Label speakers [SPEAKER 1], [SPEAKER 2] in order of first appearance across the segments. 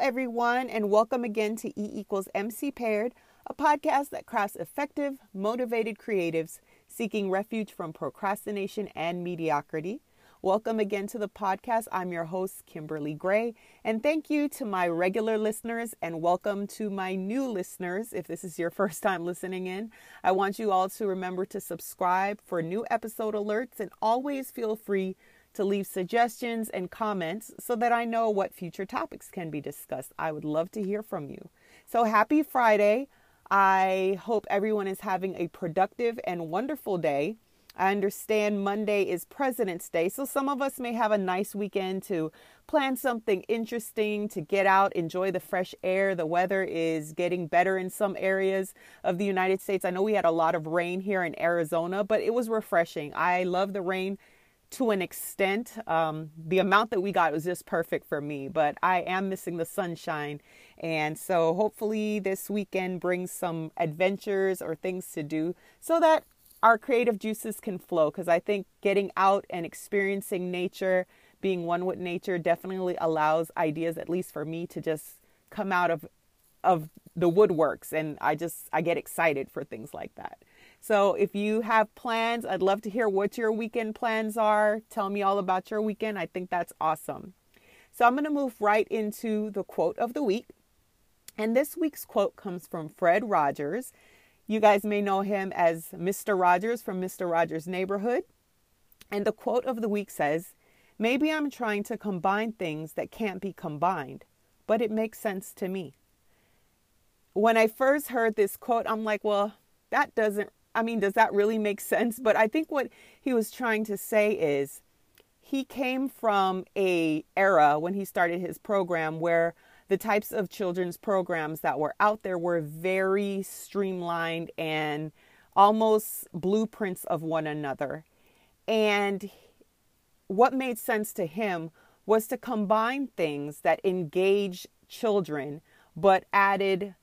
[SPEAKER 1] everyone, and welcome again to E equals MC paired, a podcast that crafts effective, motivated creatives seeking refuge from procrastination and mediocrity. Welcome again to the podcast. I'm your host, Kimberly Gray, and thank you to my regular listeners and welcome to my new listeners. If this is your first time listening in, I want you all to remember to subscribe for new episode alerts and always feel free to leave suggestions and comments so that I know what future topics can be discussed. I would love to hear from you. So, happy Friday. I hope everyone is having a productive and wonderful day. I understand Monday is President's Day, so some of us may have a nice weekend to plan something interesting, to get out, enjoy the fresh air. The weather is getting better in some areas of the United States. I know we had a lot of rain here in Arizona, but it was refreshing. I love the rain to an extent. Um, the amount that we got was just perfect for me, but I am missing the sunshine. And so hopefully this weekend brings some adventures or things to do so that our creative juices can flow because I think getting out and experiencing nature, being one with nature, definitely allows ideas, at least for me, to just come out of of the woodworks, and I just I get excited for things like that. So if you have plans, I'd love to hear what your weekend plans are. Tell me all about your weekend. I think that's awesome. So I'm going to move right into the quote of the week. And this week's quote comes from Fred Rogers. You guys may know him as Mr. Rogers from Mr. Rogers' Neighborhood. And the quote of the week says, Maybe I'm trying to combine things that can't be combined, but it makes sense to me. When I first heard this quote, I'm like, well, that doesn't, I mean, does that really make sense? But I think what he was trying to say is he came from a era when he started his program where the types of children's programs that were out there were very streamlined and almost blueprints of one another. And what made sense to him was to combine things that engage children but added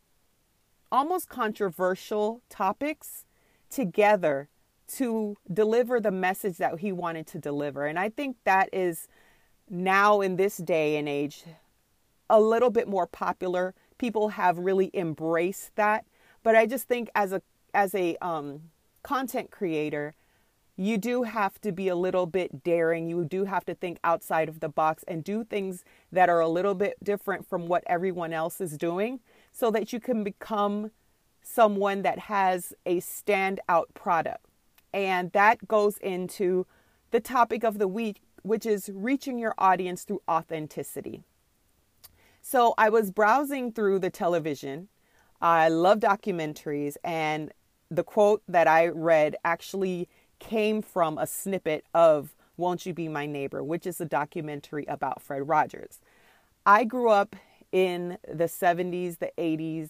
[SPEAKER 1] almost controversial topics together to deliver the message that he wanted to deliver. And I think that is now in this day and age a little bit more popular. People have really embraced that. But I just think as a as a um, content creator, you do have to be a little bit daring. You do have to think outside of the box and do things that are a little bit different from what everyone else is doing so that you can become someone that has a standout product. And that goes into the topic of the week, which is reaching your audience through authenticity. So I was browsing through the television. I love documentaries, and the quote that I read actually came from a snippet of Won't You Be My Neighbor, which is a documentary about Fred Rogers. I grew up in the 70s, the 80s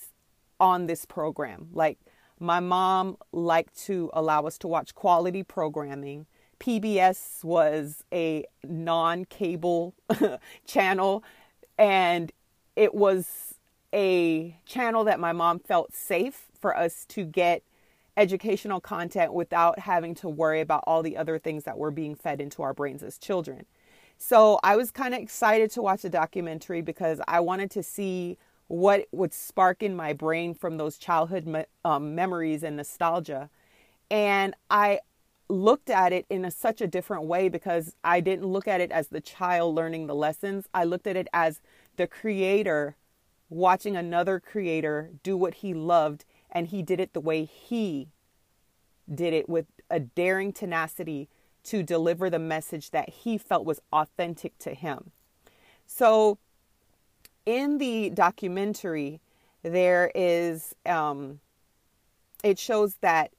[SPEAKER 1] on this program. Like, my mom liked to allow us to watch quality programming. PBS was a non cable channel, and it was a channel that my mom felt safe for us to get educational content without having to worry about all the other things that were being fed into our brains as children. So I was kind of excited to watch the documentary because I wanted to see what would spark in my brain from those childhood me- um, memories and nostalgia. And I looked at it in a, such a different way because I didn't look at it as the child learning the lessons. I looked at it as the creator watching another creator do what he loved and he did it the way he did it with a daring tenacity to deliver the message that he felt was authentic to him. So, in the documentary, there is, um, it shows that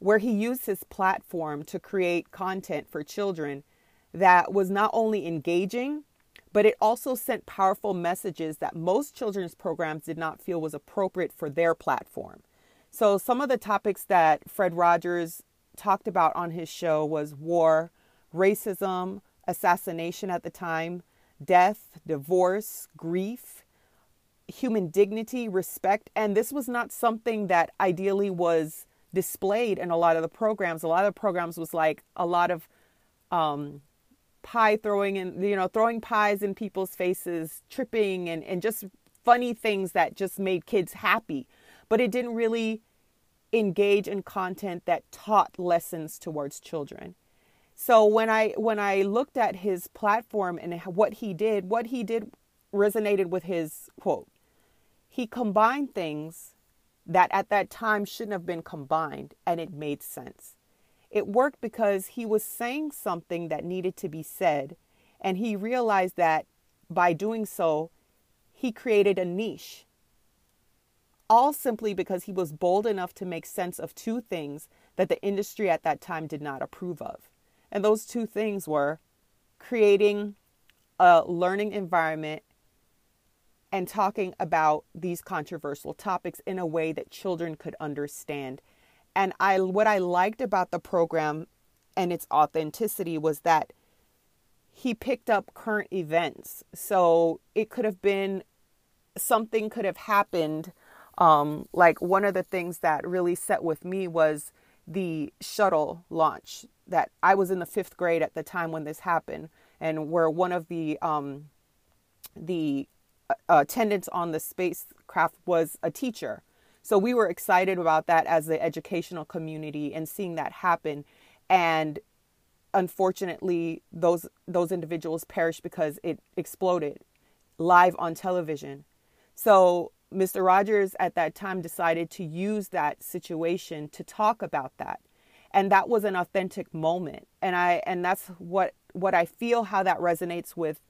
[SPEAKER 1] where he used his platform to create content for children that was not only engaging, but it also sent powerful messages that most children's programs did not feel was appropriate for their platform. So some of the topics that Fred Rogers talked about on his show was war, racism, assassination at the time, death, divorce, grief, human dignity, respect, and this was not something that ideally was displayed in a lot of the programs. A lot of the programs was like a lot of um, pie throwing and you know throwing pies in people's faces tripping and, and just funny things that just made kids happy but it didn't really engage in content that taught lessons towards children so when i when i looked at his platform and what he did what he did resonated with his quote he combined things that at that time shouldn't have been combined and it made sense it worked because he was saying something that needed to be said, and he realized that by doing so, he created a niche. All simply because he was bold enough to make sense of two things that the industry at that time did not approve of. And those two things were creating a learning environment and talking about these controversial topics in a way that children could understand and I what I liked about the program and its authenticity was that he picked up current events. So it could have been something could have happened. Um, like one of the things that really set with me was the shuttle launch that I was in the fifth grade at the time when this happened, and where one of the um, the uh, attendants on the spacecraft was a teacher, so we were excited about that as the educational community and seeing that happen. And unfortunately, those those individuals perished because it exploded live on television. So Mr. Rogers at that time decided to use that situation to talk about that. And that was an authentic moment. And I and that's what what I feel how that resonates with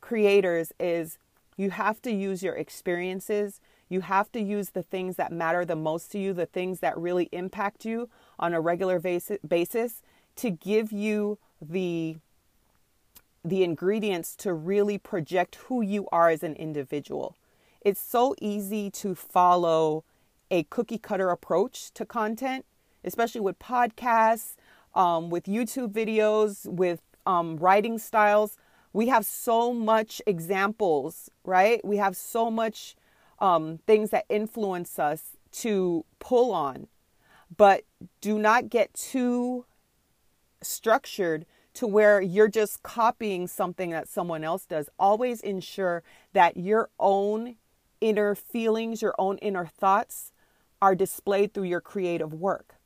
[SPEAKER 1] creators is you have to use your experiences you have to use the things that matter the most to you, the things that really impact you on a regular basis to give you the the ingredients to really project who you are as an individual. It's so easy to follow a cookie cutter approach to content, especially with podcasts, um, with YouTube videos, with um, writing styles. We have so much examples, right? We have so much um, things that influence us to pull on, but do not get too structured to where you're just copying something that someone else does. Always ensure that your own inner feelings, your own inner thoughts are displayed through your creative work.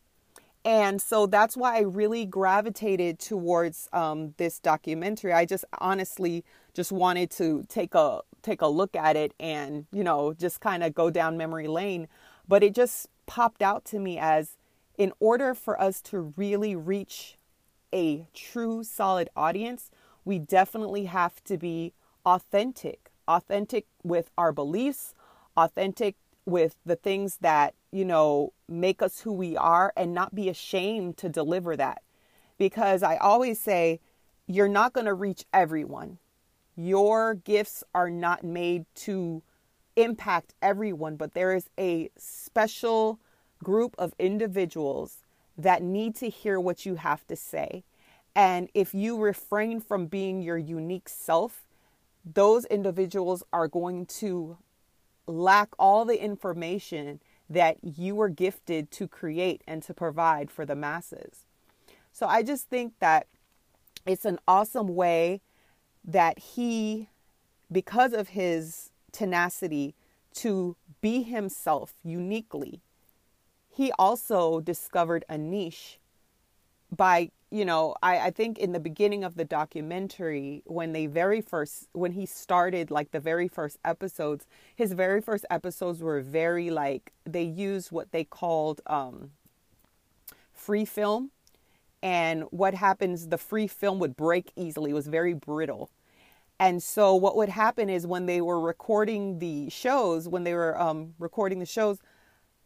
[SPEAKER 1] And so that's why I really gravitated towards um, this documentary. I just honestly just wanted to take a take a look at it and, you know, just kind of go down memory lane. But it just popped out to me as in order for us to really reach a true solid audience, we definitely have to be authentic, authentic with our beliefs, authentic with the things that, you know, make us who we are and not be ashamed to deliver that. Because I always say, you're not going to reach everyone. Your gifts are not made to impact everyone, but there is a special group of individuals that need to hear what you have to say. And if you refrain from being your unique self, those individuals are going to lack all the information that you were gifted to create and to provide for the masses. So I just think that it's an awesome way that he, because of his tenacity to be himself uniquely, he also discovered a niche by you know I, I think in the beginning of the documentary when they very first when he started like the very first episodes his very first episodes were very like they used what they called um free film. And what happens the free film would break easily. It was very brittle. And so what would happen is when they were recording the shows when they were um, recording the shows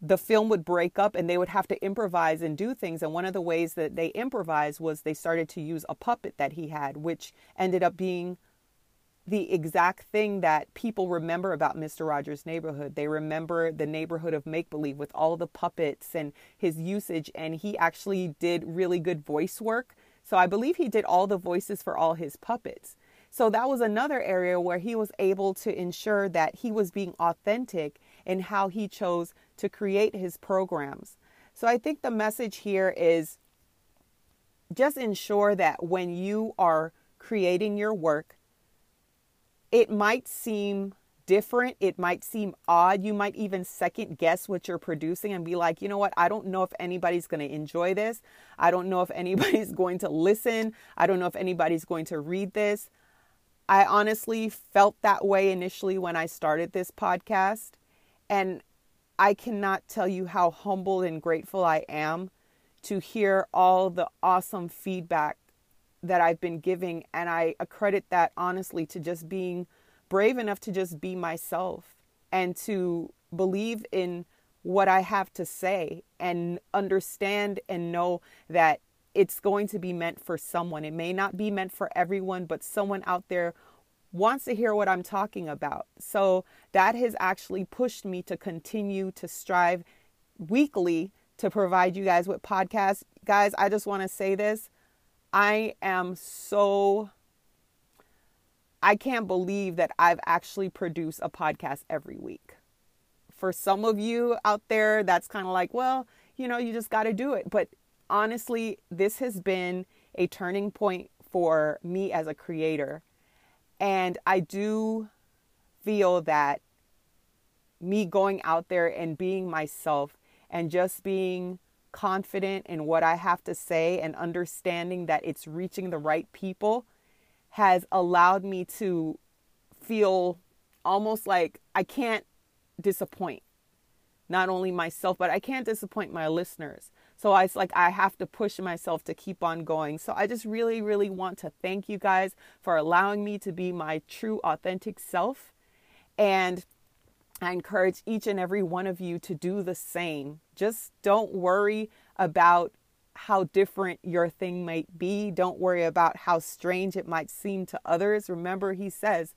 [SPEAKER 1] the film would break up and they would have to improvise and do things and one of the ways that they improvised was they started to use a puppet that he had which ended up being the exact thing that people remember about Mr. Rogers' neighborhood. They remember the neighborhood of make believe with all the puppets and his usage. And he actually did really good voice work. So I believe he did all the voices for all his puppets. So that was another area where he was able to ensure that he was being authentic in how he chose to create his programs. So I think the message here is just ensure that when you are creating your work, it might seem different. It might seem odd. You might even second guess what you're producing and be like, you know what? I don't know if anybody's going to enjoy this. I don't know if anybody's going to listen. I don't know if anybody's going to read this. I honestly felt that way initially when I started this podcast. And I cannot tell you how humbled and grateful I am to hear all the awesome feedback that I've been giving. And I accredit that honestly to just being brave enough to just be myself and to believe in what I have to say and understand and know that it's going to be meant for someone. It may not be meant for everyone, but someone out there wants to hear what I'm talking about. So that has actually pushed me to continue to strive weekly to provide you guys with podcasts. Guys, I just want to say this. I am so I can't believe that I've actually produced a podcast every week. For some of you out there, that's kind of like, well, you know, you just got to do it. But honestly, this has been a turning point for me as a creator. And I do feel that me going out there and being myself and just being confident in what I have to say and understanding that it's reaching the right people has allowed me to feel almost like I can't disappoint not only myself, but I can't disappoint my listeners. So it's like I have to push myself to keep on going. So I just really, really want to thank you guys for allowing me to be my true, authentic self. And I encourage each and every one of you to do the same. Just don't worry about how different your thing might be. Don't worry about how strange it might seem to others. Remember, he says,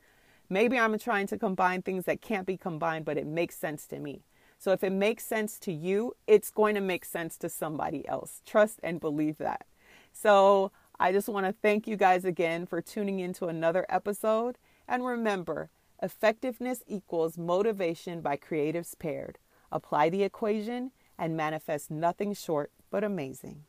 [SPEAKER 1] maybe I'm trying to combine things that can't be combined, but it makes sense to me. So if it makes sense to you, it's going to make sense to somebody else. Trust and believe that. So I just want to thank you guys again for tuning in to another episode. And remember, effectiveness equals motivation by creatives paired. Apply the equation and manifest nothing short but amazing.